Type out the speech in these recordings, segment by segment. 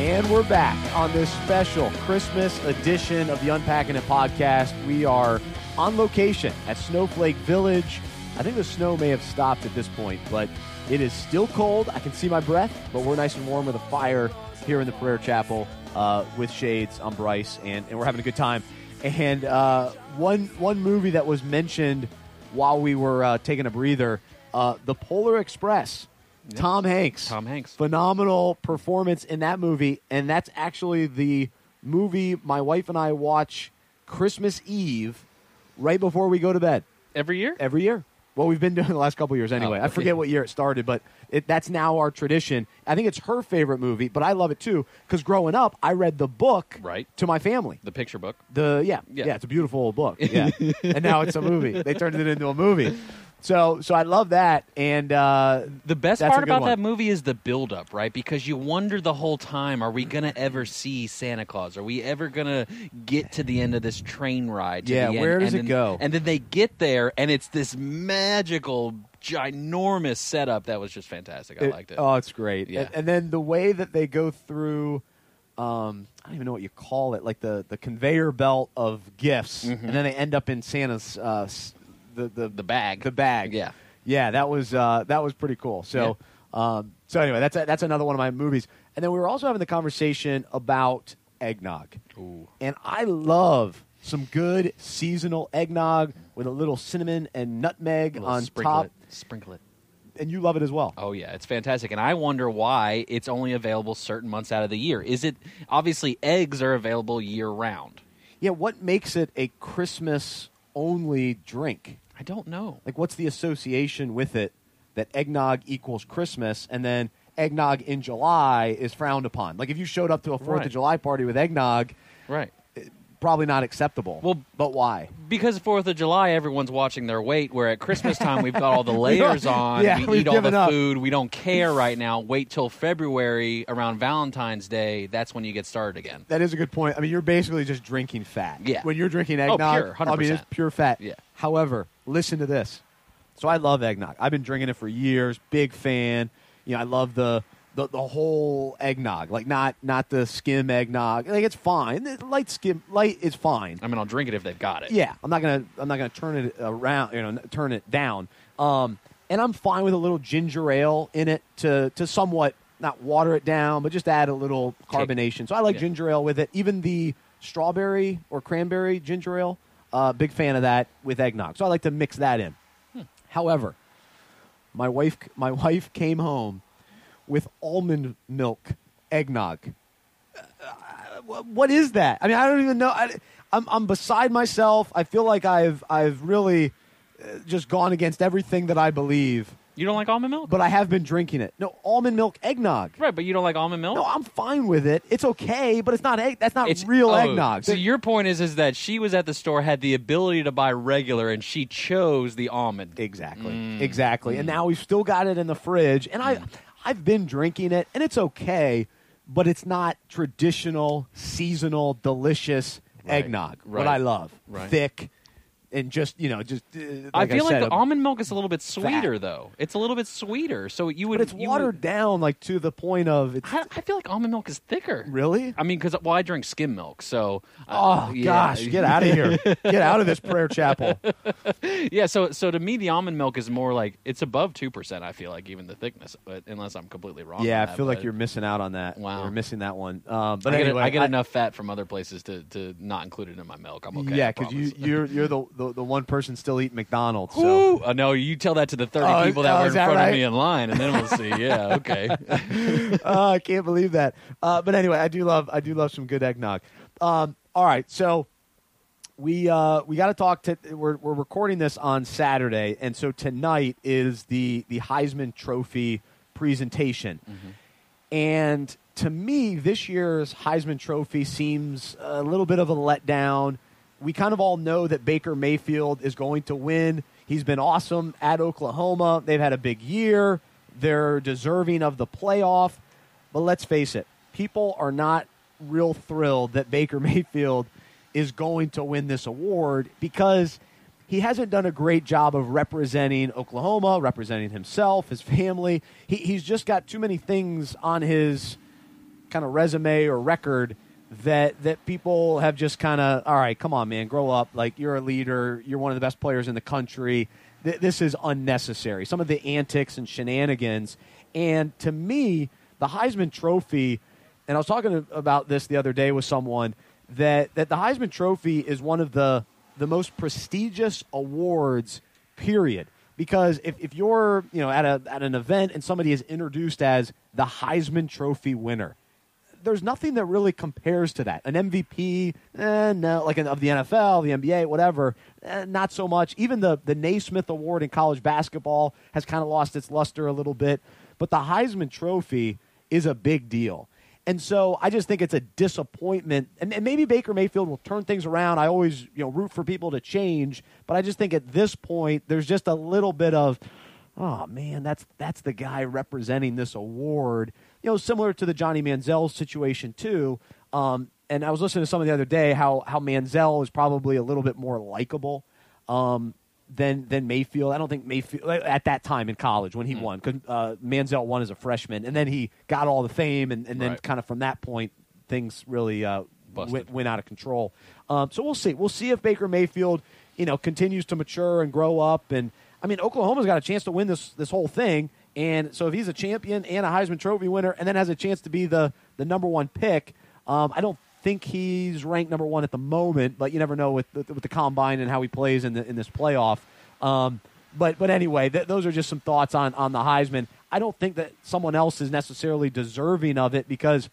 And we're back on this special Christmas edition of the Unpacking It podcast. We are on location at Snowflake Village. I think the snow may have stopped at this point, but it is still cold. I can see my breath, but we're nice and warm with a fire here in the prayer chapel uh, with shades. I'm Bryce, and, and we're having a good time. And uh, one one movie that was mentioned while we were uh, taking a breather, uh, The Polar Express. Tom Hanks. Tom Hanks. Phenomenal performance in that movie, and that's actually the movie my wife and I watch Christmas Eve right before we go to bed Every year? every year. Well, we've been doing the last couple years anyway. Oh, I forget what year it started, but it, that's now our tradition. I think it's her favorite movie, but I love it too because growing up, I read the book Right. to my family. The picture book. The yeah, yeah, Yeah. it's a beautiful old book. Yeah, and now it's a movie. They turned it into a movie. So, so I love that, and uh, The best part about one. that movie is the buildup, right? Because you wonder the whole time: Are we gonna ever see Santa Claus? Are we ever gonna get to the end of this train ride? to Yeah, the end? where does And it then- go? And then they get there, and it's this magical, ginormous setup that was just fantastic. I liked it. Oh, it's great. Yeah. And, and then the way that they go through, um, I don't even know what you call it, like the, the conveyor belt of gifts, and then they end up in Santa's uh, the, the. The bag. The bag. Yeah. Yeah, that was uh, that was pretty cool. So, um, so anyway, that's a, that's another one of my movies. And then we were also having the conversation about eggnog. Ooh. And I love some good seasonal eggnog with a little cinnamon and nutmeg on sprinkle top. It. Sprinkle it. And you love it as well. Oh yeah, it's fantastic, and I wonder why it's only available certain months out of the year. Is it obviously eggs are available year round? Yeah, what makes it a Christmas only drink? I don't know. Like, what's the association with it that eggnog equals Christmas and then eggnog in July is frowned upon? Like, if you showed up to a 4th Right. of July party with eggnog, Right. Probably not acceptable. Well- but why? Because Fourth of July, everyone's watching their weight. Where at Christmas time, we've got all the layers on. Yeah, we eat all the up. food. We don't care right now. Wait till February around Valentine's Day. That's when you get started again. That is a good point. I mean, you're basically just drinking fat. Yeah. When you're drinking Oh, eggnog, pure, I mean, it's 100%. pure fat. Yeah. However, listen to this. So I love eggnog. I've been drinking it for years. Big fan. You know, I love the the, the whole eggnog. Like not not the skim eggnog. Like it's fine. The Light skim light is fine. I mean, I'll drink it if they've got it. Yeah, I'm not gonna I'm not gonna turn it around. You know, turn it down. Um, and I'm fine with a little ginger ale in it to to somewhat not water it down, but just add a little carbonation. So I like Yeah. ginger ale with it. Even the strawberry or cranberry ginger ale, uh, big fan of that with eggnog. So I like to mix that in. However, my wife my wife came home with almond milk eggnog. Uh, what is that? I mean, I don't even know. I, I'm I'm beside myself. I feel like I've I've really uh, just gone against everything that I believe. You don't like almond milk? But I have been drinking it. No almond milk eggnog. right, but you don't like almond milk? No, I'm fine with it. It's okay, but it's not egg. That's not it's real oh, eggnog. So your point is is that she was at the store, had the ability to buy regular, and she chose the almond. Exactly. Mm. Exactly. And now we've still got it in the fridge and I I've been drinking it and it's okay, but it's not traditional, seasonal, delicious Right. eggnog. What I love. Right. Thick and just, you know, just uh, I like feel said, like the a- almond milk is a little bit sweeter, though. It's a little bit sweeter, so you would. but it's you watered Would, down like to the point of it's I, I feel like almond milk is thicker. really? I mean, because well, I drink skim milk, so. uh, Oh yeah. gosh, get out of here. get out of this prayer chapel. Yeah, so so to me, the almond milk is more like it's above two percent. I feel like even the thickness, but unless I'm completely wrong. Yeah, I that, feel like you're missing out on that. Wow. You're missing that one. Um, but I get, anyway, I get enough fat from other places to, to not include it in my milk. I'm okay. yeah, because you you're you're the, the the one person still eating McDonald's. So. Ooh, uh, no, you tell that to the 30 Oh, people that oh, were in that front right? of me in line, and then we'll see. Yeah, okay. oh, I can't believe that. Uh, but anyway, I do love I do love some good eggnog. Um, all right, so we uh, we got to talk. To, we're we're recording this on Saturday, and so tonight is the the Heisman Trophy presentation. And to me, this year's Heisman Trophy seems a little bit of a letdown. We kind of all know that Baker Mayfield is going to win. He's been awesome at Oklahoma. They've had a big year. They're deserving of the playoff. But let's face it, people are not real thrilled that Baker Mayfield is going to win this award because he hasn't done a great job of representing Oklahoma, representing himself, his family. He, he's just got too many things on his kind of resume or record that that people have just kind of all right, come on, man, grow up. Like you're a leader, you're one of the best players in the country. Th- this is unnecessary. Some of the antics and shenanigans, and to me, the Heisman Trophy. And I was talking about this the other day with someone that that the Heisman Trophy is one of the the most prestigious awards. Period because if, if you're you know at a at an event and somebody is introduced as the Heisman Trophy winner, there's nothing that really compares to that. An MVP, eh, no, like an, of the NFL, the NBA, whatever, eh, not so much. Even the the Naismith Award in college basketball has kind of lost its luster a little bit, but the Heisman Trophy is a big deal. And so I just think it's a disappointment. And, and, maybe Baker Mayfield will turn things around. I always, you know, root for people to change, but I just think at this point there's just a little bit of, oh man, that's that's the guy representing this award. You know, similar to the Johnny Manziel situation too. Um, and I was listening to some of the other day how how Manziel is probably a little bit more likable. Um, than than Mayfield. I don't think Mayfield at that time in college when he mm. won because uh, Manziel won as a freshman, and then he got all the fame, and, and then right. kind of from that point things really uh, went, went, out of control. Um, so we'll see. We'll see if Baker Mayfield, you know, continues to mature and grow up. And I mean, Oklahoma's got a chance to win this this whole thing. And so if he's a champion and a Heisman Trophy winner, and then has a chance to be the the number one pick, um, I don't think he's ranked number one at the moment, but you never know with the, with the combine and how he plays in the, in this playoff. Um, but but anyway, th- those are just some thoughts on on the Heisman. I don't think that someone else is necessarily deserving of it because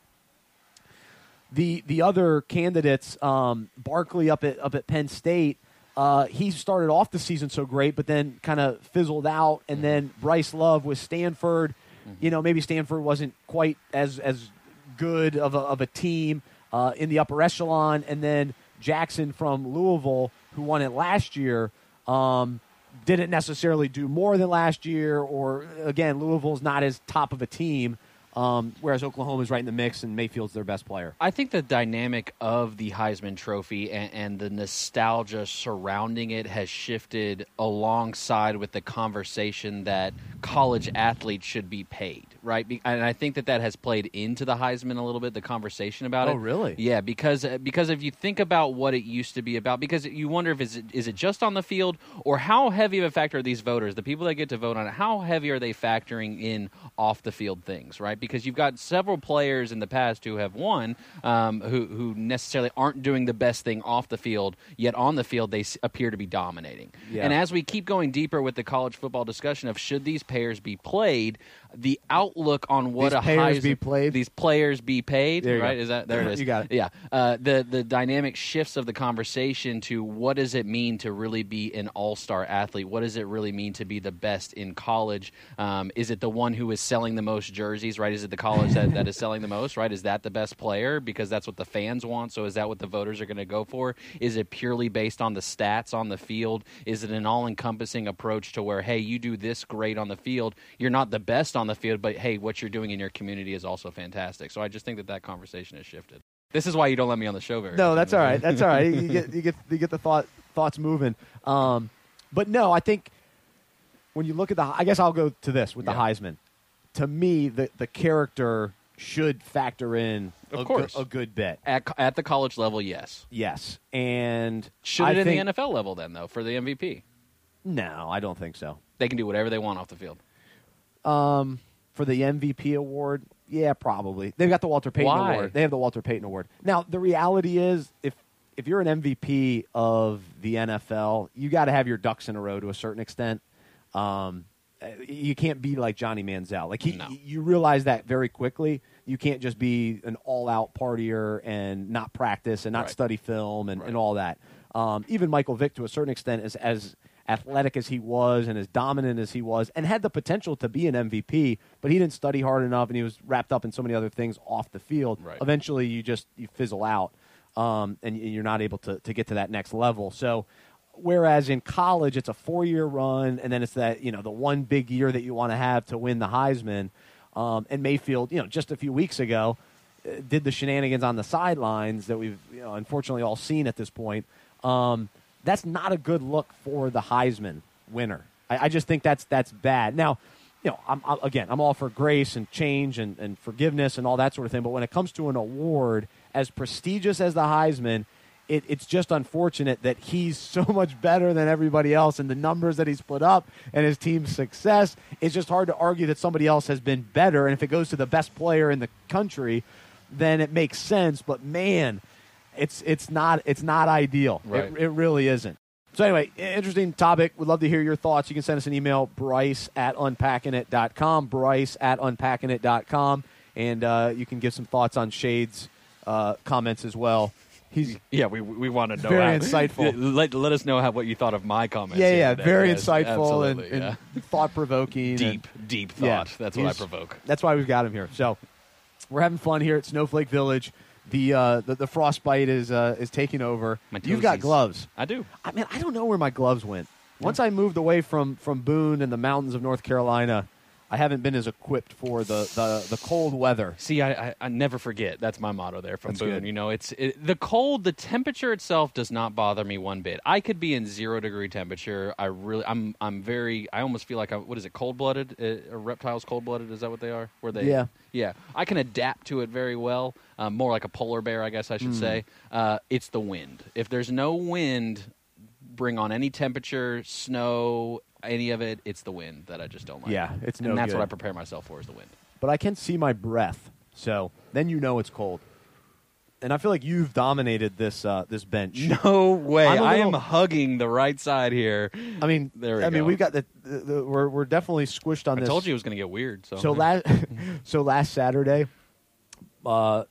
the the other candidates, um, Barkley up at up at Penn State, uh, he started off the season so great, but then kind of fizzled out. And then Bryce Love with Stanford, mm-hmm. you know, maybe Stanford wasn't quite as as good of a, of a team uh, in the upper echelon, and then Jackson from Louisville, who won it last year, um, didn't necessarily do more than last year. Or again, Louisville's not as top of a team. Um, whereas Oklahoma is right in the mix, and Mayfield's their best player. I think the dynamic of the Heisman Trophy and, and, the nostalgia surrounding it has shifted alongside with the conversation that college athletes should be paid right? And I think that that has played into the Heisman a little bit, the conversation about oh, it. Oh, really? Yeah, because uh, because if you think about what it used to be about, because you wonder if is it, is it just on the field or how heavy of a factor are these voters, the people that get to vote on it, how heavy are they factoring in off the field things, right? Because you've got several players in the past who have won, um, who who necessarily aren't doing the best thing off the field, yet on the field they appear to be dominating. Yeah. And as we keep going deeper with the college football discussion of should these players be played, the outlook on what these a players be played. These players be paid. right? Go. Is that there? It is. you got it. Yeah. Uh, the the dynamic shifts of the conversation to what does it mean to really be an all star athlete? What does it really mean to be the best in college? Um, is it the one who is selling the most jerseys? Right? Is it the college that, that is selling the most? Right? Is that the best player because that's what the fans want? So is that what the voters are going to go for? Is it purely based on the stats on the field? Is it an all encompassing approach to where hey, you do this great on the field, you're not the best on the field, but hey, what you're doing in your community is also fantastic. So I just think that that conversation has shifted. This is why you don't let me on the show very. No, that's all right. That's all right. You get you get you get the thought thoughts moving. Um, but no, I think when you look at the, I guess I'll go to this with yeah. the Heisman. To me, the the character should factor in of a, course a good bit at at the college level. Yes, yes, and should I it think, in the NFL level then though for the MVP? No, I don't think so. They can do whatever they want off the field. Um, for the MVP award, yeah, probably. They've got the Walter Payton Why? award. They have the Walter Payton award. Now, the reality is, if if you're an MVP of the NFL, you got to have your ducks in a row to a certain extent. Um, you can't be like Johnny Manziel. Like he, no. you realize that very quickly. You can't just be an all-out partier and not practice and not right. study film and, right. and all that. Um, even Michael Vick, to a certain extent, is as athletic as he was and as dominant as he was, and had the potential to be an MVP, but he didn't study hard enough, and he was wrapped up in so many other things off the field. Right. Eventually, you just you fizzle out, um, and you're not able to to get to that next level. So. Whereas in college, it's a four-year run, and then it's that you know the one big year that you want to have to win the Heisman. Um, and Mayfield, you know, just a few weeks ago, uh, did the shenanigans on the sidelines that we've you know, unfortunately all seen at this point. Um, that's not a good look for the Heisman winner. I, I just think that's that's bad. Now, you know, I'm, i again, I'm all for grace and change and, and forgiveness and all that sort of thing. But when it comes to an award as prestigious as the Heisman, it, it's just unfortunate that he's so much better than everybody else, and the numbers that he's put up and his team's success. It's just hard to argue that somebody else has been better. And if it goes to the best player in the country, then it makes sense. But man, it's it's not it's not ideal. Right. It, it really isn't. So anyway, interesting topic. We'd love to hear your thoughts. You can send us an email, Bryce at unpackingit.com, Bryce at unpackingit.com, and uh, you can give some thoughts on Shade's uh, comments as well. He's Yeah, we we want to know. Very how- insightful. Let, let us know how what you thought of my comments. yeah, yeah, today. very Yes, insightful and, yeah. and thought provoking. deep, deep thought. Yeah, thought. That's what I provoke. That's why we've got him here. So we're having fun here at Snowflake Village. The uh, the, the frostbite is uh, is taking over. You've got gloves. I do. I mean, I don't know where my gloves went. Once I moved away from from Boone and the mountains of North Carolina, I haven't been as equipped for the the, the cold weather. See, I, I, I never forget. That's my motto there from That's Boone. good. You know, it's it, the cold. The temperature itself does not bother me one bit. I could be in zero degree temperature. I really, I'm, I'm very. I almost feel like I'm. What is it? Cold blooded? Uh, reptiles cold blooded? Is that what they are? Where they? Yeah. Yeah. I can adapt to it very well. Um, more like a polar bear, I guess I should say. Uh, it's the wind. If there's no wind, bring on any temperature, snow, any of it. It's the wind that I just don't like. Yeah, it's no and that's good. what I prepare myself for is the wind. But I can see my breath, so then you know it's cold. And I feel like you've dominated this uh, this bench. No way. I'm I am hugging the right side here. I mean, There we I mean, we've got the, the, the we're we're definitely squished on I this. I told you it was going to get weird. So, So last, so last Saturday, uh,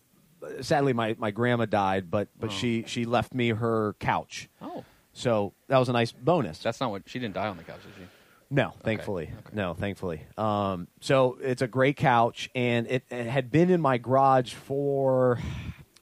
sadly my, my grandma died, but but Oh. she she left me her couch. Oh, So that was a nice bonus. that's not what she didn't die on the couch, did she? no, thankfully, okay. no, thankfully. Um, so it's a great couch, and it, it had been in my garage for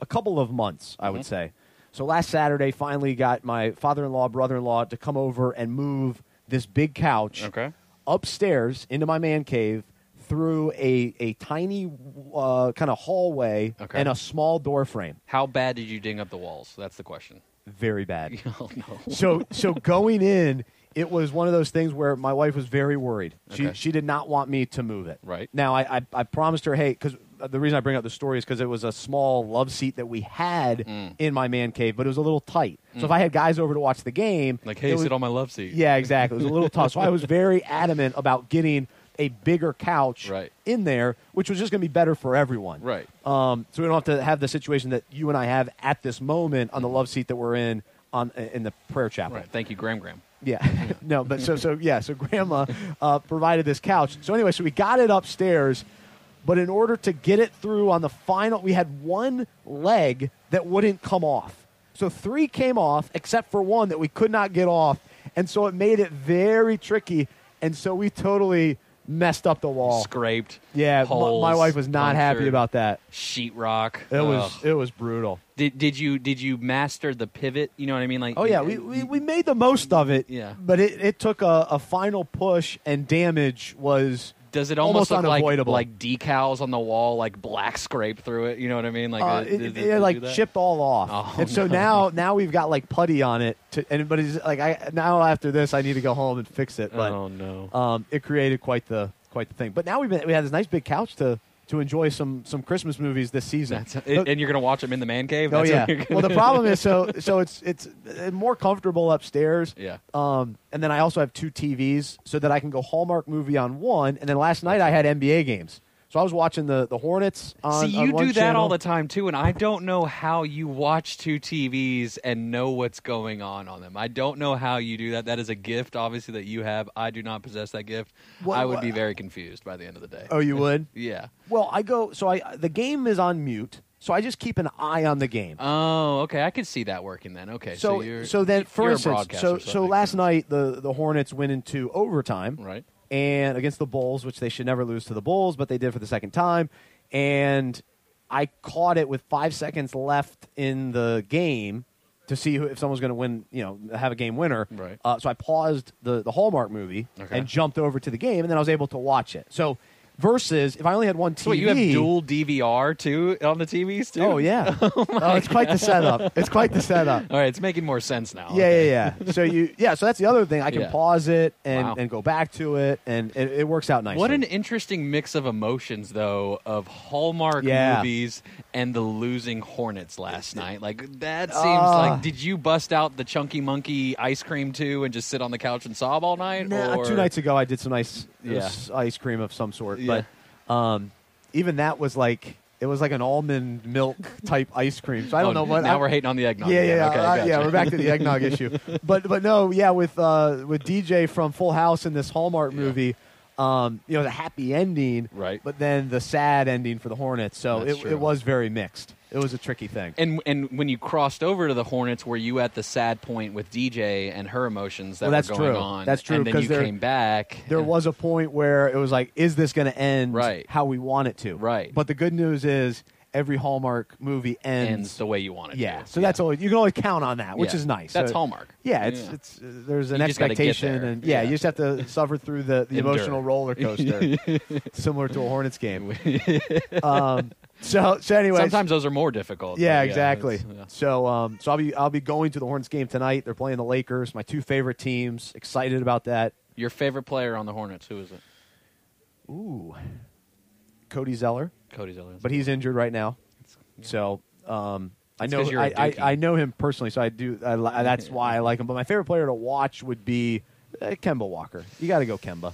a couple of months, I would Mhm. say. So last Saturday, finally got my father-in-law, brother-in-law to come over and move this big couch Okay. upstairs into my man cave through a, a tiny uh, kind of hallway Okay. and a small door frame. How bad did you ding up the walls? That's the question. Very bad. oh no. so so going in, it was one of those things where my wife was very worried. She Okay. she did not want me to move it. Right. Now I I, I promised her, hey, because the reason I bring up the story is because it was a small love seat that we had Mm. in my man cave, but it was a little tight. So if I had guys over to watch the game, Like, it hey, was- sit on my love seat. Yeah, exactly. It was a little tough. So I was very adamant about getting a bigger couch Right. in there, which was just going to be better for everyone. Right. Um, so we don't have to have the situation that you and I have at this moment on the love seat that we're in on in the prayer chapel. Right. Thank you, Graham Graham. Yeah, no, but so so yeah, so Grandma uh, provided this couch. So anyway, so we got it upstairs, but in order to get it through on the final, we had one leg that wouldn't come off. So three came off, except for one that we could not get off, and so it made it very tricky. And so we totally messed up the wall. Scraped. Yeah, my, holes, my wife was not happy about that. sheetrock. It was it was brutal. Did did you did you master the pivot? You know what I mean? Like Oh yeah, we, we, we made the most of it. Yeah. but it, it took a, a final push, and damage was Does it almost, almost look like, unavoidable. like decals on the wall, like black scrape through it? You know what I mean? Like uh, did- it, it, did like chipped all off. Oh, and so no. now now we've got like putty on it. To, and but it's like I now after this I need to go home and fix it. But oh no. um, it created quite the quite the thing. But now we've been we had this nice big couch to to enjoy some some Christmas movies this season. That's, and you're gonna watch them in the man cave. oh yeah. what you're Well, the problem is so so it's it's uh, more comfortable upstairs. Yeah. Um, and then I also have two TVs so that I can go Hallmark movie on one. And then last night I had NBA games, so I was watching the the Hornets. On, See, on you one do that all the time too, and I don't know how you watch two TVs and know what's going on on them. I don't know how you do that. That is a gift, obviously, that you have. I do not possess that gift. What- I would be very confused by the end of the day. Oh, you would? Yeah. Well, I go. So I the game is on mute, so I just keep an eye on the game. Oh, okay. I could see that working then. Okay. so So, you're, so then, for instance, so so last night the the Hornets went into overtime, right? And against the Bulls, which they should never lose to the Bulls, but they did for the second time. And I caught it with five seconds left in the game to see who, if someone was going to win, you know, have a game winner. Right. Uh, so I paused the, the Hallmark movie Okay. and jumped over to the game, and then I was able to watch it. So Versus if I only had one TV. So wait, you have dual DVR too on the TVs too. Oh yeah. oh, it's quite the setup. It's quite the setup. All right, it's making more sense now. Yeah, Okay. yeah, yeah. So you, yeah. So that's the other thing. I can Yeah. pause it and, Wow. and go back to it, and it, it works out nicely. What an interesting mix of emotions, though, of Hallmark Yeah. movies and the losing Hornets last night. Like that seems Uh. like. Did you bust out the Chunky Monkey ice cream too and just sit on the couch and sob all night? Nah, two nights ago, I did some nice Yeah. ice cream of some sort, Yeah. but um, even that was like it was like an almond milk type ice cream. So I don't Oh, know what. Now I- we're hating on the eggnog. yeah, again. yeah, Okay, uh, gotcha. yeah. We're back to the eggnog issue, but but no, yeah, with uh, with DJ from Full House in this Hallmark Yeah. movie, um, you know, the happy ending, Right. But then the sad ending for the Hornets. So it, it was very mixed. It was a tricky thing. And and when you crossed over to the Hornets, were you at the sad point with DJ and her emotions that Well, that's were going true. on? That's true, And then you there- came back. there was a point where it was like, is this going to end Right. how we want it to? Right. But the good news is every Hallmark movie ends. ends the way you want it. yeah. to. So that's always you can always count on that, which Yeah. is nice. That's So- Hallmark. Yeah, it's Yeah. it's uh, there's an You just gotta get expectation, and yeah, Yeah. you just have to suffer through the, the Endure. emotional roller coaster, similar to a Hornets game. um, so so anyway, Sometimes those are more difficult. yeah, exactly. yeah. So um, so I'll be I'll be going to the Hornets game tonight. They're playing the Lakers, my two favorite teams. Excited about that. Your favorite player on the Hornets? Who is it? Ooh, Cody Zeller. Cody Zeller. but he's injured right now. So um, I know 'cause you're a I, I. I know him personally, so I do. I, that's why I like him. But my favorite player to watch would be uh, Kemba Walker. You got to go Kemba.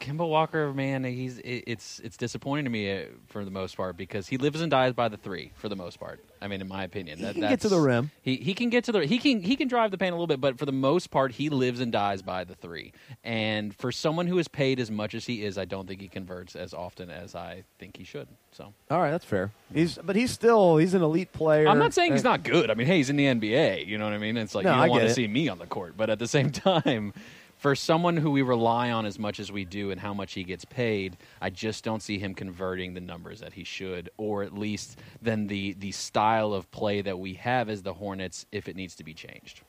Kemba Walker, man, he's it, it's it's disappointing to me uh, for the most part because he lives and dies by the three for the most part. I mean, in my opinion, He that, can get to the rim. He he can get to the he can he can drive the paint a little bit, but for the most part, he lives and dies by the three. And for someone who is paid as much as he is, I don't think he converts as often as I think he should. So All right, that's fair. He's but he's still he's an elite player. I'm not saying he's Uh, not good. I mean, hey, he's in the NBA. You know what I mean? It's like No, you don't want to see me on the court, but at the same time, for someone who we rely on as much as we do and how much he gets paid, I just don't see him converting the numbers that he should, or at least then the the style of play that we have as the Hornets, if it needs to be changed.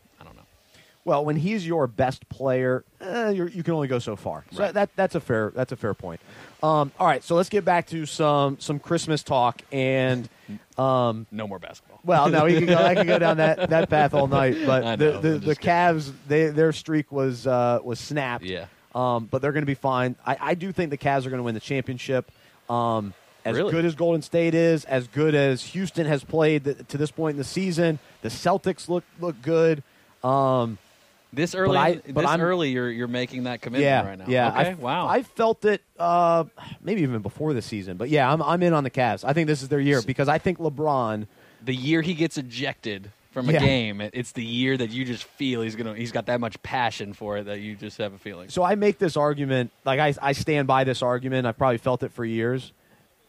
I don't know. Well, when he's your best player, eh, you're, you can only go so far. So Right. that that's a fair that's a fair point. Um, all right, so let's get back to some some Christmas talk and. Um, No more basketball. Well, no, we could go, I could go down that, that path all night. But know, the, the, the Cavs, they, their streak was uh, was snapped. Yeah. Um, but they're going to be fine. I, I do think the Cavs are going to win the championship. Um, as Really? good as Golden State is, as good as Houston has played th- to this point in the season, the Celtics look look good. Um, This early, I- but this I'm- early, you're you're making that commitment yeah, right now. yeah. Okay. I, wow. I felt it uh, maybe even before the season, but yeah, I'm I'm in on the Cavs. I think this is their year because I think LeBron. the year he gets ejected from a Yeah. game, it's the year that you just feel he's gonna he's got that much passion for it that you just have a feeling. So I make this argument, like I, I stand by this argument. I've probably felt it for years.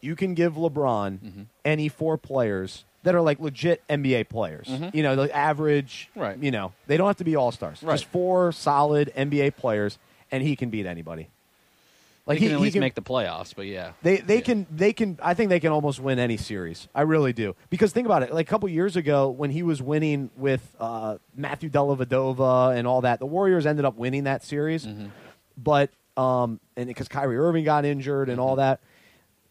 You can give LeBron Mm-hmm. any four players that are like legit NBA players. You know, the average. Mm-hmm. Right. You know, they don't have to be all stars. Right. Just four solid NBA players, and he can beat anybody. Like he can at least make the playoffs, but yeah, They they Yeah. can they can I think they can almost win any series. I really do because think about it. Like a couple years ago when he was winning with uh, Matthew Dellavedova and all that, the Warriors ended up winning that series. Mm-hmm. But um and because Kyrie Irving got injured and Mm-hmm. all that.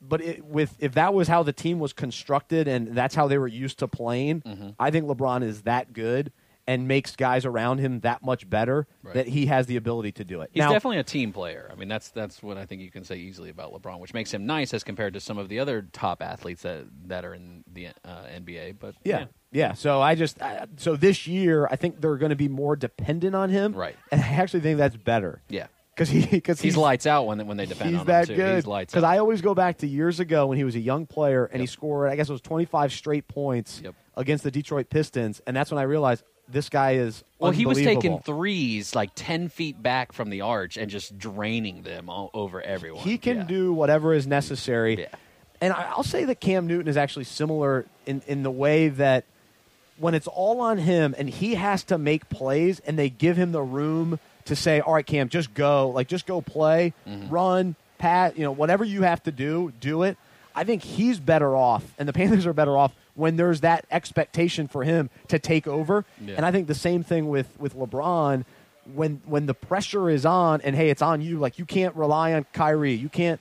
But it, with if that was how the team was constructed and that's how they were used to playing, Mm-hmm. I think LeBron is that good and makes guys around him that much better Right. that he has the ability to do it. He's now, definitely a team player. I mean, that's that's what I think you can say easily about LeBron, which makes him nice as compared to some of the other top athletes that that are in the uh, NBA. But Yeah. Yeah. So I just uh, so this year I think they're going to be more dependent on him. Right. And I actually think that's better yeah, because he because he's, lights out when when they depend He's on that him too. good He's lights because. I always go back to years ago when he was a young player and he scored I guess it was 25 straight points Yep. against the Detroit Pistons and that's when I realized this guy is well, he was taking threes like ten feet back from the arch and just draining them all over everyone. He can Yeah. do whatever is necessary. Yeah. And I'll say that Cam Newton is actually similar in, in the way that when it's all on him and he has to make plays and they give him the room to say, all right, Cam, just go. Like, just go play, Mm-hmm. run, pat, you know, whatever you have to do, do it. I think he's better off, and the Panthers are better off when there's that expectation for him to take over. Yeah. And I think the same thing with, with LeBron when when the pressure is on and hey, it's on you. Like you can't rely on Kyrie. You can't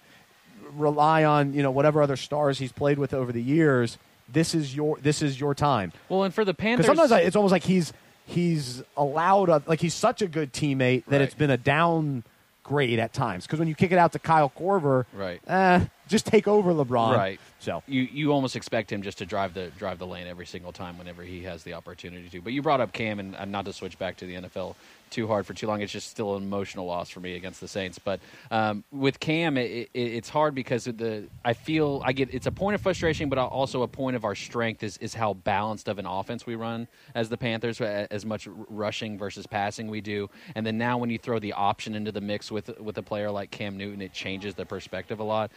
rely on you know whatever other stars he's played with over the years. This is your this is your time. Well, and for the Panthers, sometimes I, it's almost like he's he's allowed a, like he's such a good teammate that Right. it's been a downgrade at times. Because when you kick it out to Kyle Korver, Right. eh, just take over LeBron. Right. So you you almost expect him just to drive the drive the lane every single time whenever he has the opportunity to. But you brought up Cam, and, and not to switch back to the NFL too hard for too long. It's just still an emotional loss for me against the Saints. But um, with Cam, it, it, it's hard because the I feel I get it's a point of frustration, but also a point of our strength is is how balanced of an offense we run as the Panthers, as much rushing versus passing we do. And then now when you throw the option into the mix with with a player like Cam Newton, it changes the perspective a lot.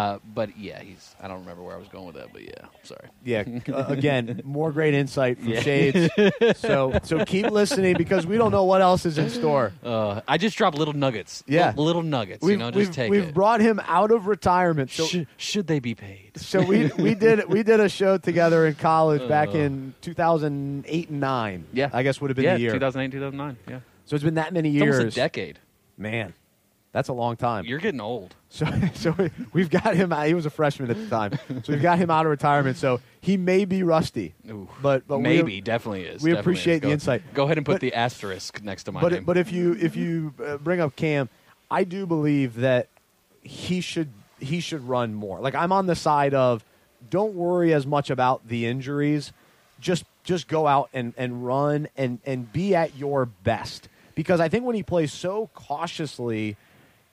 Uh, but yeah, he's I don't remember where I was going with that, but yeah, sorry. yeah, uh, again, more great insight from Yeah. Shades. So so keep listening because we don't know what else is in store. Uh, I just dropped little nuggets. Yeah. little, little nuggets. We've, you know, just we've, take we've it. brought him out of retirement. So should, should they be paid? so we we did we did a show together in college back Uh. in 2008 and 9 Yeah, i guess would have been yeah, the year 2008, 2009. Yeah, so it's been that many it's years almost a decade. man that's a long time You're getting old. so so we- we've got him out he was a freshman at the time so we've got him out of retirement so he may be rusty Ooh, but but we- maybe, definitely is. we definitely appreciate is. the Go- insight. Go ahead and put But- the asterisk next to my but name. but if you if you uh, bring up Cam, I do believe that he should he should run more. Like I'm on the side of don't worry as much about the injuries. Just just go out and, and run and, and be at your best. Because I think when he plays so cautiously,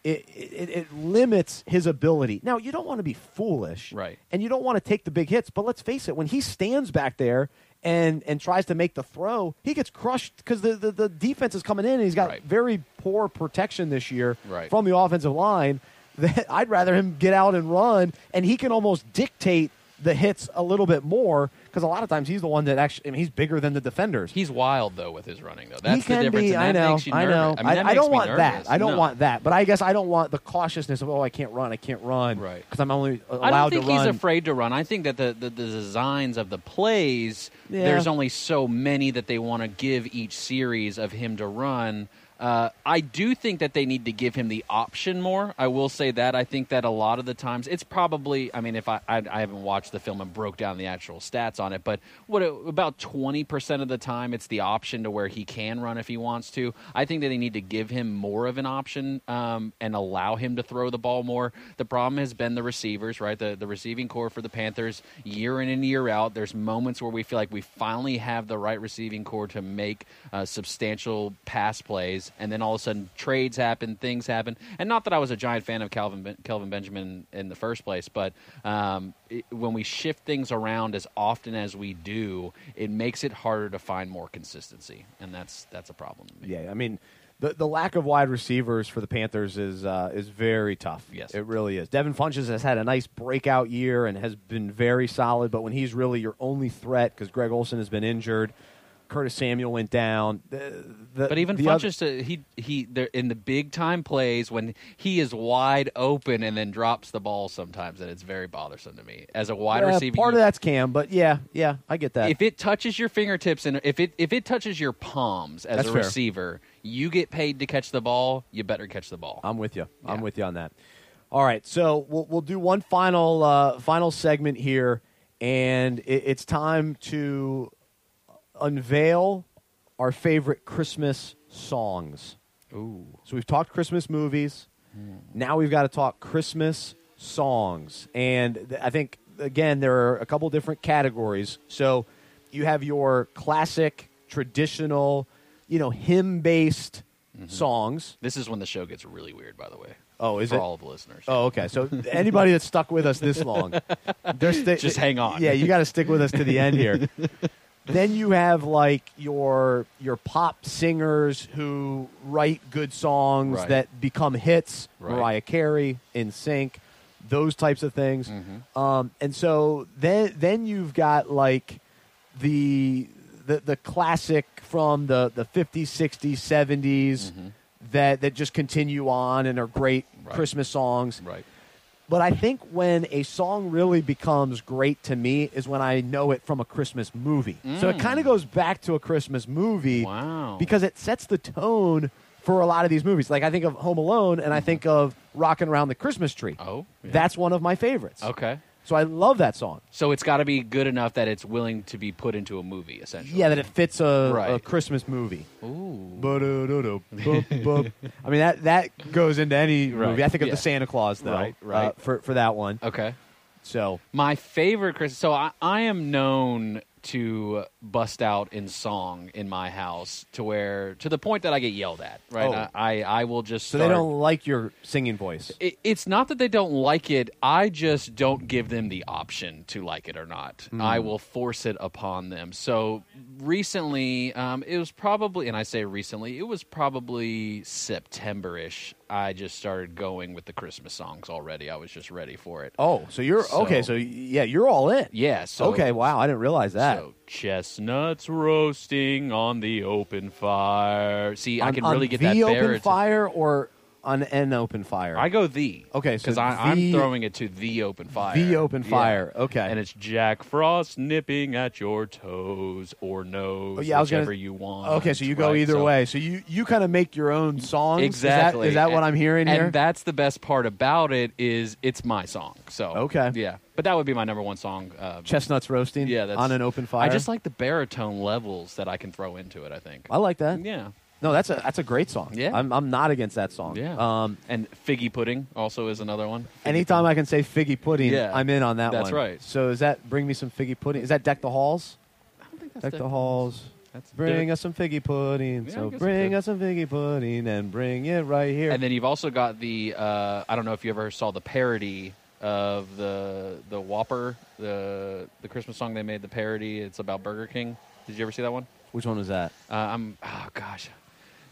it, it, it limits his ability. Now, you don't want to be foolish. Right. And you don't want to take the big hits. But let's face it, when he stands back there and, and tries to make the throw, he gets crushed because the, the, the defense is coming in and he's got Right. very poor protection this year Right. from the offensive line. That I'd rather him get out and run, and he can almost dictate the hits a little bit more because a lot of times he's the one that actually I mean, he's bigger than the defenders. he's wild though with his running though. That's he can the difference. be. and I that know. makes you I nervous. know. I, mean, that I, don't want nervous. that. I don't No. want that. But I guess I don't want the cautiousness of oh I can't run. I can't run. Right. Because I'm only allowed I don't think he's afraid to run. I think that the, the, the designs of the plays, Yeah. there's only so many that they want to give each series of him to run. Uh, I do think that they need to give him the option more. I will say that. I think that a lot of the times it's probably. I mean, if I I, I haven't watched the film and broke down the actual stats on it, but what about twenty percent of the time it's the option to where he can run if he wants to. I think that they need to give him more of an option um, and allow him to throw the ball more. The problem has been the receivers, right? The the receiving corps for the Panthers year in and year out. There's moments where we feel like we finally have the right receiving corps to make uh, substantial pass plays, and then all of a sudden trades happen, things happen. And not that I was a giant fan of Calvin ben- Kelvin Benjamin in the first place, but um, it, when we shift things around as often as we do, it makes it harder to find more consistency, and that's that's a problem. To me. Yeah, I mean, the the lack of wide receivers for the Panthers is uh, is very tough. Yes. it really is. Devin Funchess has had a nice breakout year and has been very solid. But when he's really your only threat, because Greg Olsen has been injured, Curtis Samuel went down. The, the, But even the other- Funchess, uh, he he there in the big time plays when he is wide open and then drops the ball sometimes, and it's very bothersome to me as a wide Yeah, receiver. Part of that's Cam, but yeah, yeah, I get that. if it touches your fingertips and if it if it touches your palms as That's a fair. receiver, you get paid to catch the ball. You better catch the ball. I'm with you. I'm with you on that. All right, so we'll we'll do one final uh, final segment here, and it, it's time to unveil our favorite Christmas songs. Ooh, So we've talked Christmas movies. Hmm. Now we've got to talk Christmas songs, and th- I think again there are a couple different categories. So you have your classic, traditional, you know, hymn-based mm-hmm. songs. this is when the show gets really weird. By the way, Oh, is for it? all of the listeners. Oh, okay. So anybody that's stuck with us this long, they're sti- Just hang on. Yeah, you got to stick with us to the end here. then you have like your your pop singers who write good songs Right. that become hits. Right. Mariah Carey, NSYNC, those types of things. Mm-hmm. Um, and so then then you've got like the the the classic from the the 50s, 60s, 70s that that just continue on and are great Right. Christmas songs. Right. But I think when a song really becomes great to me is when I know it from a Christmas movie. So it kind of goes back to a Christmas movie Mm. Wow. because it sets the tone for a lot of these movies. Like I think of Home Alone and I think of Rocking Around the Christmas Tree. Oh, yeah. That's one of my favorites. okay. So I love that song. So it's got to be good enough that it's willing to be put into a movie, essentially. Yeah, that it fits a, a Christmas movie. Ooh. I mean that that goes into any Right, movie. I think of yeah. the Santa Claus though, Right, right. uh, for for that one. Okay. So My favorite Christmas. So I, I am known to bust out in song in my house to where to the point that I get yelled at. Right. Oh. I, I will just. so they don't like your singing voice. It, it's not that they don't like it. I just don't give them the option to like it or not. Hmm. I will force it upon them. So recently, um, it was probably, and I say recently, it was probably September-ish. I just started going with the Christmas songs already. I was just ready for it. Oh, so you're So- okay. So yeah, you're all in. Yeah. So okay, wow, I didn't realize that. So chestnuts roasting on the open fire. See, I can really get the that open fire or on an open fire. I go the. Okay, so because I'm the- throwing it to the open fire. The open Yeah. fire. Okay. and it's Jack Frost nipping at your toes or nose, Oh, yeah, I was gonna- whichever you want. okay, so you go right? either So- way. So you you kind of make your own songs. Is that- Exactly. Is that, what And- I'm hearing and here? that's the best part about it is it's my song. So Okay. yeah, but that would be my number one song. Uh, Chestnuts roasting. yeah, that's, on an open fire. I just like the baritone levels that I can throw into it. I think. I like that. Yeah, No, that's a that's a great song. Yeah. I'm I'm not against that song. yeah. Um, and figgy pudding also is another one. Figgy anytime I can say figgy pudding, Yeah. I'm in on that That's one. right. So is that bring me some figgy pudding? Is that deck the halls? I don't think that's Deck the halls. That's Bring us some figgy pudding. Yeah, so bring us some figgy pudding and bring it right here. And then you've also got the uh, I don't know if you ever saw the parody of the the Whopper, the the Christmas song they made, the parody. It's about Burger King. Did you ever see that one? Which one was that? Uh, I'm oh gosh,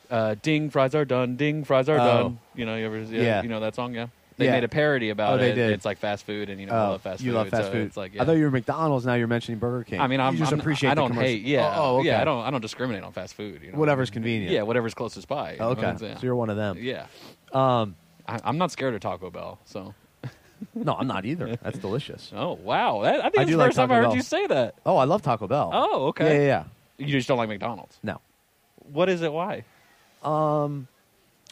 uh, ding fries are done, ding fries are Oh. done. You know, you ever yeah, Yeah. you know that song? Yeah, they Yeah. made a parody about Oh, they it. did. It's like fast food, and you know, we Oh, love fast you food. love fast so food. It's like yeah. I thought you were McDonald's. Now you're mentioning Burger King. I mean, I'm you just I'm- appreciate. I the don't commercial. hate. Yeah, Oh, oh, okay. yeah. I don't. I don't discriminate on fast food. You know? Whatever's convenient. Yeah, whatever's closest by. you know? Okay, Yeah. so you're one of them. yeah. Um, I, I'm not scared of Taco Bell. So. no, I'm not either. That's delicious. Oh wow! That, I think I it's do the like first time Taco I heard Bell. you say that. Oh, I love Taco Bell. Oh, okay. Yeah, yeah, You just don't like McDonald's. yeah. What is it? Why? Um,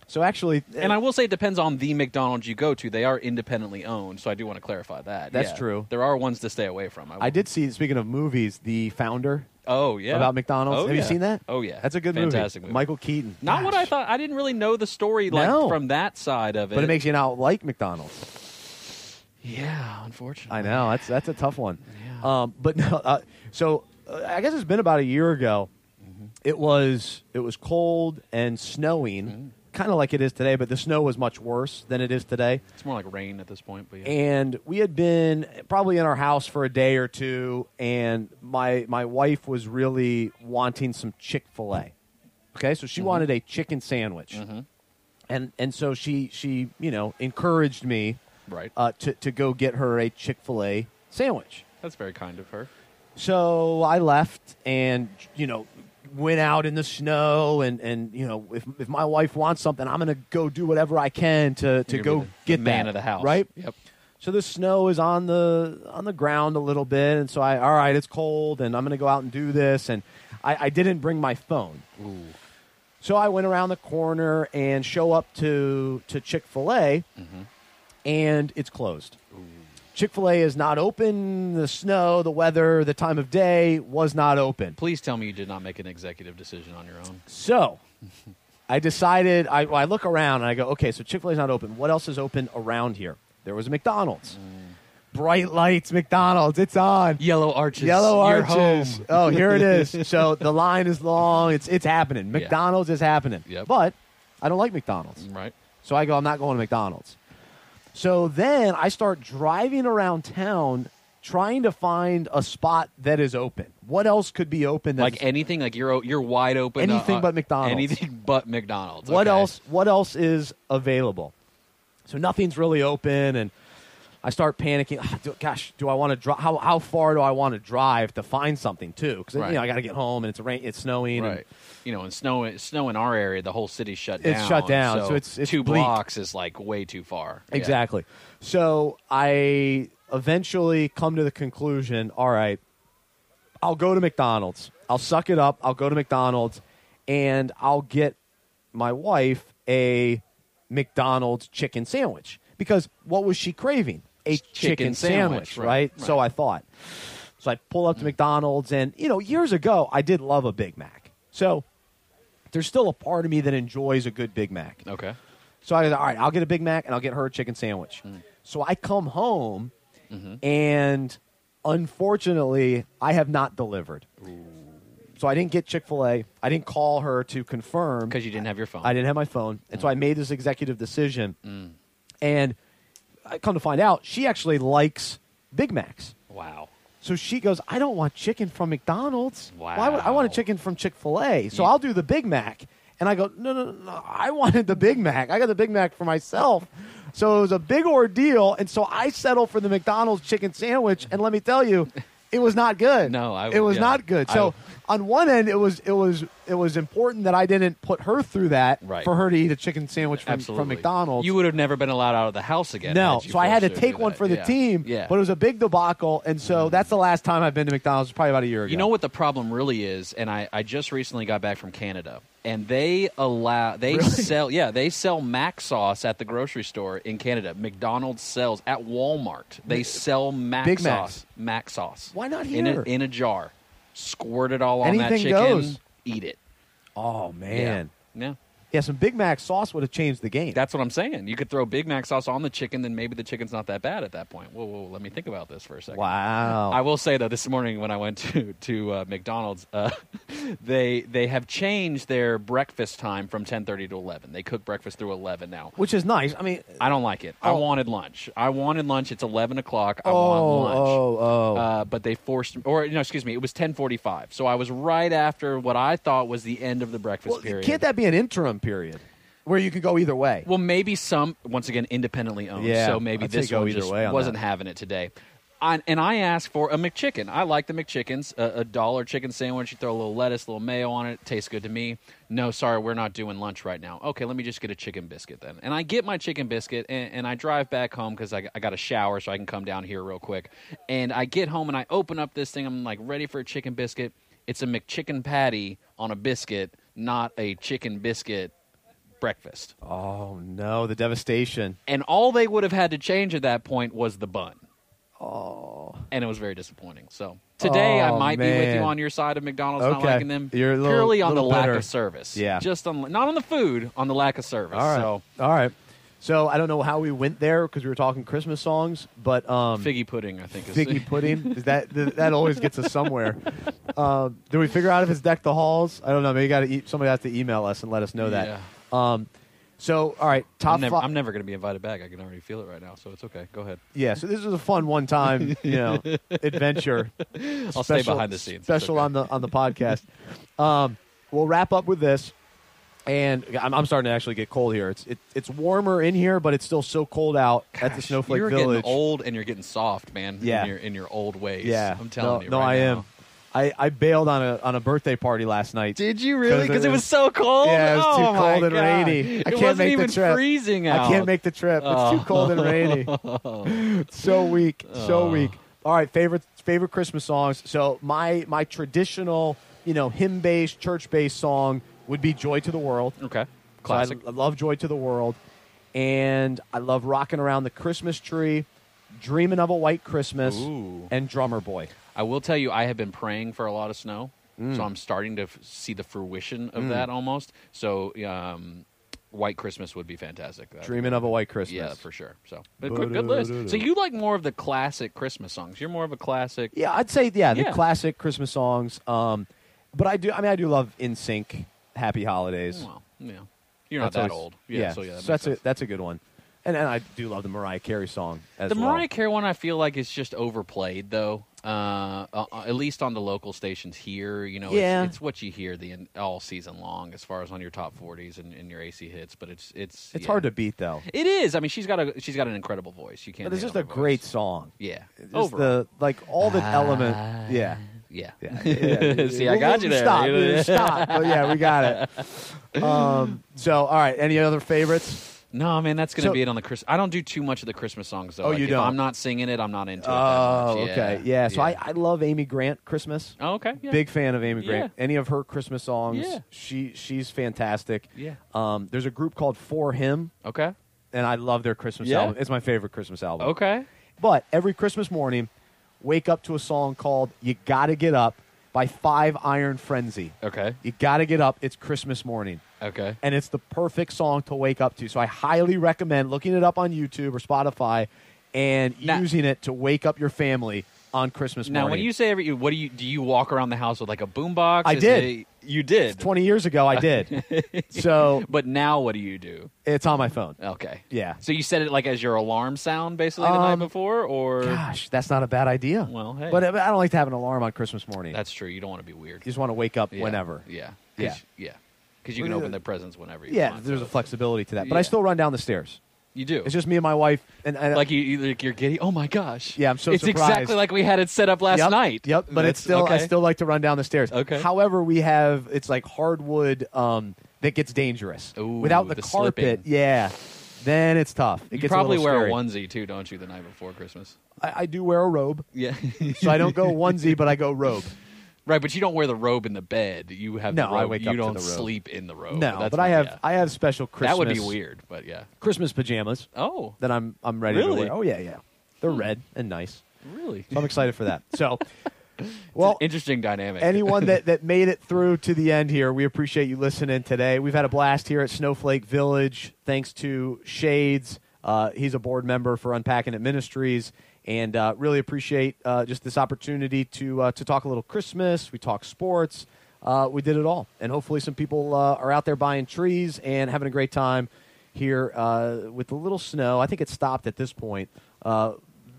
so actually, And I will say it depends on the McDonald's you go to. They are independently owned, so I do want to clarify that. That's Yeah. true. There are ones to stay away from. I did see. Speaking of movies, the founder Oh yeah. about McDonald's. Oh, Have you seen that? Oh yeah. That's a good Fantastic movie. movie. Michael Keaton. Not what I thought. I didn't really know the story like No. from that side of it. But it makes you not like McDonald's. yeah, unfortunately. I know that's that's a tough one. Yeah. Um, but no, uh, so uh, I guess it's been about a year ago. Mm-hmm. It was it was cold and snowing, Mm-hmm. kind of like it is today, but the snow was much worse than it is today. It's more like rain at this point, but yeah. And we had been probably in our house for a day or two, and my my wife was really wanting some Chick Fil A. Okay, so she Mm-hmm. wanted a chicken sandwich, and and so she she you know encouraged me right. uh, to to go get her a Chick Fil A sandwich. That's very kind of her. So I left and you know went out in the snow and and you know if if my wife wants something, I'm gonna go do whatever I can to to You're go the- the get man that, of the house, right? Yep. So the snow is on the on the ground a little bit, and so I all right, it's cold, and I'm gonna go out and do this, and I, I didn't bring my phone. Ooh. So I went around the corner and show up to to Chick Fil A, Mm-hmm. and it's closed. Chick Fil A is not open. The snow, the weather, the time of day was not open. Please tell me you did not make an executive decision on your own. So I decided. I, I look around and I go, okay, so Chick Fil A is not open. What else is open around here? There was a McDonald's. Mm. Bright lights, McDonald's. It's on. Yellow arches. Yellow arches. Oh, here it is. so the line is long. It's it's happening. McDonald's is happening. Yep. But I don't like McDonald's. Right. So I go, I'm not going to McDonald's. So then I start driving around town trying to find a spot that is open. What else could be open? Like anything, like you're you're wide open. uh, Anything but McDonald's. Anything but McDonald's. what Okay. else? What else is available? So nothing's really open, and I start panicking. Ah, do- gosh, do I want to drive? How how far do I want to drive to find something too? Because Right. you know I got to get home, and it's rain, it's snowing. and- Right. You know, and snow snow in our area, the whole city's shut It's down. It's shut down, So, so it's- it's two bleak. blocks is like way too far. Yeah. Exactly. So I eventually come to the conclusion all right, I'll go to McDonald's. I'll suck it up. I'll go to McDonald's and I'll get my wife a McDonald's chicken sandwich because what was she craving? A chicken, Chicken sandwich, sandwich, right? right, So I thought. So I pull up to McDonald's, and you know, years ago I did love a Big Mac. So there's still a part of me that enjoys a good Big Mac. Okay. So I go, all right, I'll get a Big Mac and I'll get her a chicken sandwich. Mm. So I come home, mm-hmm. and unfortunately, I have not delivered. So I didn't get Chick Fil A. I didn't call her to confirm Because you didn't have your phone. I didn't have my phone, and so I mm. made this executive decision. Mm. And I come to find out, she actually likes Big Macs. Wow. So she goes, I don't want chicken from McDonald's. Why would I want a chicken from Chick Fil A? So You- I'll do the Big Mac. And I go, no, no, no, no, I wanted the Big Mac. I got the Big Mac for myself. So it was a big ordeal, and so I settled for the McDonald's chicken sandwich. And let me tell you, it was not good. No, I it was yeah. not good. I- So on one end, it was it was it was important that I didn't put her through that Right. for her to eat a chicken sandwich from, Absolutely. from McDonald's. You would have never been allowed out of the house again. No, so I had to take one that. for the Yeah. team. Yeah. but it was a big debacle, and so mm-hmm. that's the last time I've been to McDonald's. Probably about a year ago. You know what the problem really is, and I, I just recently got back from Canada, and they allow they Really? sell yeah they sell mac sauce at the grocery store in Canada. McDonald's sells at Walmart. They sell mac Big sauce, mac sauce. Why not in a, here? in a jar? Squirt it all on that chicken. goes. Eat it. Oh man, Yeah. yeah. Yeah, some Big Mac sauce would have changed the game. That's what I'm saying. You could throw Big Mac sauce on the chicken, then maybe the chicken's not that bad at that point. Whoa, whoa, let me think about this for a second. wow. I will say though, this morning when I went to to uh, McDonald's, uh, they they have changed their breakfast time from ten thirty to eleven. They cook breakfast through eleven now. Which is nice. I mean, I don't like it. I Oh. wanted lunch. I wanted lunch. It's eleven o'clock. I oh, want lunch. oh, oh. Uh, but they forced, or no, excuse me, it was ten forty-five. So I was right after what I thought was the end of the breakfast well, period. can't that be an interim period where you could go either way? Well, maybe some once again independently owned. Yeah, so maybe I'd this go one either just way on wasn't that. having it today. I, and I asked for a McChicken. I like the McChickens. A, a dollar chicken sandwich. You throw a little lettuce, a little mayo on it. Tastes good to me. No, sorry, we're not doing lunch right now. Okay, let me just get a chicken biscuit then. And I get my chicken biscuit, and, and I drive back home because I, I got a shower, so I can come down here real quick. And I get home and I open up this thing. I'm like ready for a chicken biscuit. It's a McChicken patty on a biscuit, not a chicken biscuit breakfast. Oh no, the devastation. And all they would have had to change at that point was the bun. Oh, And it was very disappointing. So today Oh, I might be with you on your side of McDonald's not Okay. liking them. You're little- purely on the lack of service. Yeah. Just on not on the food, on the lack of service. all right, So all right. So I don't know how we went there because we were talking Christmas songs, but um, figgy pudding, I think is figgy pudding is that th- that always gets us somewhere. Um, did we figure out if it's deck the halls? I don't know. Maybe got to e- somebody has to email us and let us know that. Um, so all right, top I'm never. I'm never going to be invited back. I can already feel it right now, so it's okay. Go ahead. Yeah, so this is a fun one-time, you know, adventure. I'll stay behind the scenes. Special okay. on the on the podcast. Um, we'll wrap up with this, and I'm, I'm starting to actually get cold here. It's it, it's warmer in here, but it's still so cold out at the Snowflake you're Village. getting old and you're getting soft, man. Yeah. in your, in your old ways. Yeah, I'm telling no, you. No, right I now. am. I, I bailed on a on a birthday party last night. Did you really? 'Cause Because it it was so cold. Yeah, it was too Oh, cold and God. rainy. I it can't wasn't make the even trip. freezing out. I can't make the trip. It's too oh. cold and rainy. So weak, so Oh. weak. All right, favorite favorite Christmas songs. So my my traditional, you know, hymn based, church based song would be "Joy to the World." Okay. So I- Classic. I, love "Joy to the World," and I love rocking around the Christmas tree, dreaming of a white Christmas, Ooh. and "Drummer Boy." I will tell you, I have been praying for a lot of snow, Mm. so I'm starting to f- see the fruition of that almost. So, um, White Christmas would be fantastic. That Dreaming be- of a white Christmas. Yeah, for sure. So, but good, good list. So you like more of the classic Christmas songs? You're more of a classic. Yeah, I'd say yeah, the classic Christmas songs. Um, but I do. I mean, I do love "NSYNC," "Happy Holidays." Well, yeah, you're not That's that always- old. Yeah, so yeah, that makes that's sense. a that's a good one. And and I do love the Mariah Carey song as The well. Mariah Carey one, I feel like is just overplayed, though. Uh, uh, at least on the local stations here, you know, Yeah. it's, it's what you hear the all season long, as far as on your top forties and, and your AC hits. But it's it's It's yeah. hard to beat though. It is. I mean, she's got a she's got an incredible voice. You can't. But it's just a her great song. Yeah. Just Overall. the like all the element. Yeah. Yeah. Yeah. yeah. See, I got you there. Stop. Stop. But yeah, we got it. Um, so, all right. Any other favorites? No, man, that's going to So- be it on the Christmas. I don't do too much of the Christmas songs though. Oh, Like, you if don't? I'm not singing it. I'm not into it. Oh, much. okay. Yeah. So I, I love Amy Grant Christmas. Oh, okay. Yeah. Big fan of Amy Grant. Yeah. Any of her Christmas songs, Yeah. she she's fantastic. Yeah. Um, there's a group called 4Him, Okay. and I love their Christmas Yeah? album. It's my favorite Christmas album. Okay. But every Christmas morning, wake up to a song called "You Gotta Get Up" by Five Iron Frenzy. Okay. You gotta get up. It's Christmas morning. Okay. and it's the perfect song to wake up to. So I highly recommend looking it up on YouTube or Spotify and Now- using it to wake up your family on Christmas Now, morning. Now, when you say every, what do you do? You walk around the house with like a boombox? I Is did. it- you did. 20 years ago, I did. so But now, what do you do? it's on my phone. Okay. Yeah. So you set it like as your alarm sound, basically the night Um, before, or Gosh, that's not a bad idea. Well, hey. But I I don't like to have an alarm on Christmas morning. that's true. You don't want to be weird. you just want to wake up Yeah. whenever. Yeah. Yeah. 'Cause- Yeah. Because you can open the presents whenever you Yeah, want. there's so a flexibility to that. But I Yeah. still run down the stairs. You do. It's just me and my wife. And, and like you, you like you're giddy. Oh my gosh! Yeah, I'm so It's surprised. exactly like we had it set up last yep, night. Yep, but it's That's- still I still like to run down the stairs. Okay. However, we have it's like hardwood um, that gets dangerous Ooh, without the, the carpet. slipping. Yeah, then it's tough. It You gets probably a wear little a onesie too, don't you? The night before Christmas. I, I do wear a robe, Yeah. so I don't go onesie, but I go robe. Right, but you don't wear the robe in the bed. You have No, the I robe. wake you up to don't the robe. sleep in the robe. no, That's but I have yeah. I have special Christmas. that would be weird, but yeah. Christmas pajamas Oh, that I'm I'm ready to Really? wear. Oh yeah, yeah. They're Hmm. red and nice. really? So I'm excited for that. So, well, Interesting dynamic. anyone that, that made it through to the end here, we appreciate you listening today. We've had a blast here at Snowflake Village, thanks to Shades. Uh, he's a board member for Unpacking It Ministries, and uh, really appreciate uh, just this opportunity to uh, to talk a little Christmas. We talk sports. Uh, we did it all, and hopefully, some people uh, are out there buying trees and having a great time here uh, with a little snow. I think it stopped at this point. Uh,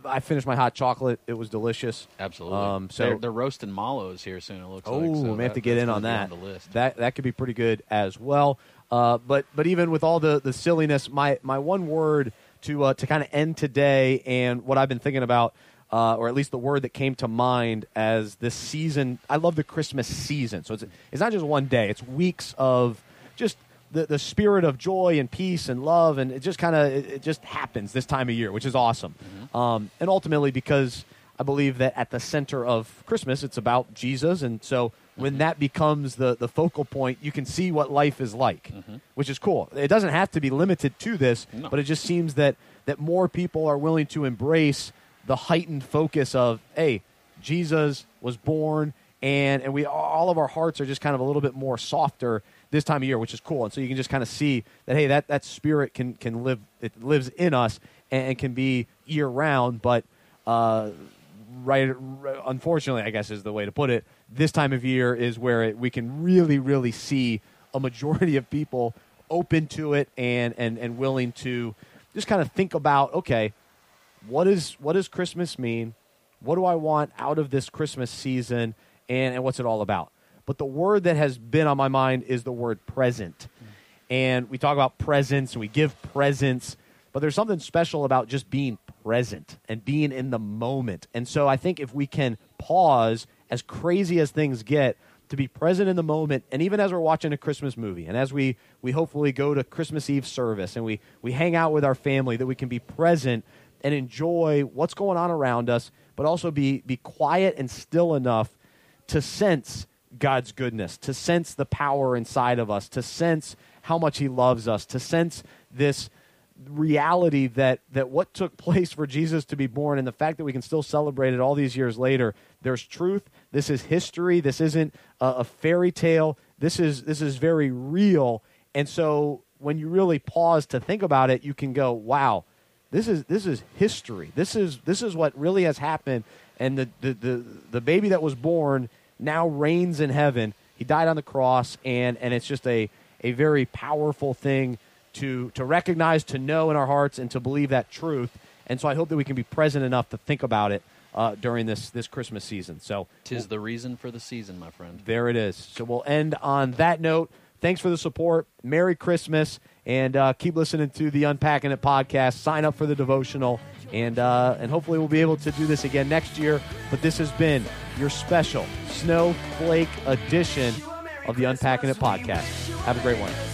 I finished my hot chocolate; it was delicious. Absolutely. Um, so they're, they're roasting mallows here soon. It looks Oh, like. So we have to get in on that. the list. That that could be pretty good as well. Uh, but but even with all the the silliness, my my one word to uh, to kind of end today, and what I've been thinking about, uh, or at least the word that came to mind as this season. I love the Christmas season. So it's it's not just one day; it's weeks of just. The, the spirit of joy and peace and love and it just kind of it, it just happens this time of year which is awesome um, and ultimately because I believe that at the center of Christmas, it's about Jesus, and so when that becomes the the focal point, you can see what life is like, which is cool. It doesn't have to be limited to this, No. but it just seems that that more people are willing to embrace the heightened focus of, hey, Jesus was born, and and we all of our hearts are just kind of a little bit more softer this time of year, which is cool. And so you can just kind of see that hey, that that spirit can can live it lives in us and, and can be year round, but uh, right, right, unfortunately, I guess is the way to put it. This time of year is where it, we can really, really see a majority of people open to it and, and, and willing to just kind of think about okay, what is what does Christmas mean? What do I want out of this Christmas season, and, and what's it all about? But the word that has been on my mind is the word present. And we talk about presents and we give presents, but there's something special about just being present and being in the moment. And so I think if we can pause, as crazy as things get, to be present in the moment, and even as we're watching a Christmas movie, and as we, we hopefully go to Christmas Eve service and we, we hang out with our family, that we can be present and enjoy what's going on around us, but also be, be quiet and still enough to sense God's goodness, to sense the power inside of us, to sense how much He loves us, to sense this reality that, that what took place for Jesus to be born and the fact that we can still celebrate it all these years later, there's truth. This is history. This isn't a, a fairy tale. This is, this is very real. And so when you really pause to think about it, you can go, wow, this is this is history. This is this is what really has happened. And the the the, the baby that was born now reigns in heaven. He died on the cross, and and it's just a a very powerful thing to to recognize, to know in our hearts, and to believe that truth. And so I hope that we can be present enough to think about it uh, during this this Christmas season. So Tis the reason for the season, my friend. there it is. So we'll end on that note. Thanks for the support. Merry Christmas. And uh, keep listening to the Unpacking It podcast. Sign up for the devotional. And, uh, and hopefully we'll be able to do this again next year. But this has been your special snowflake edition of the Unpacking It podcast. Have a great one.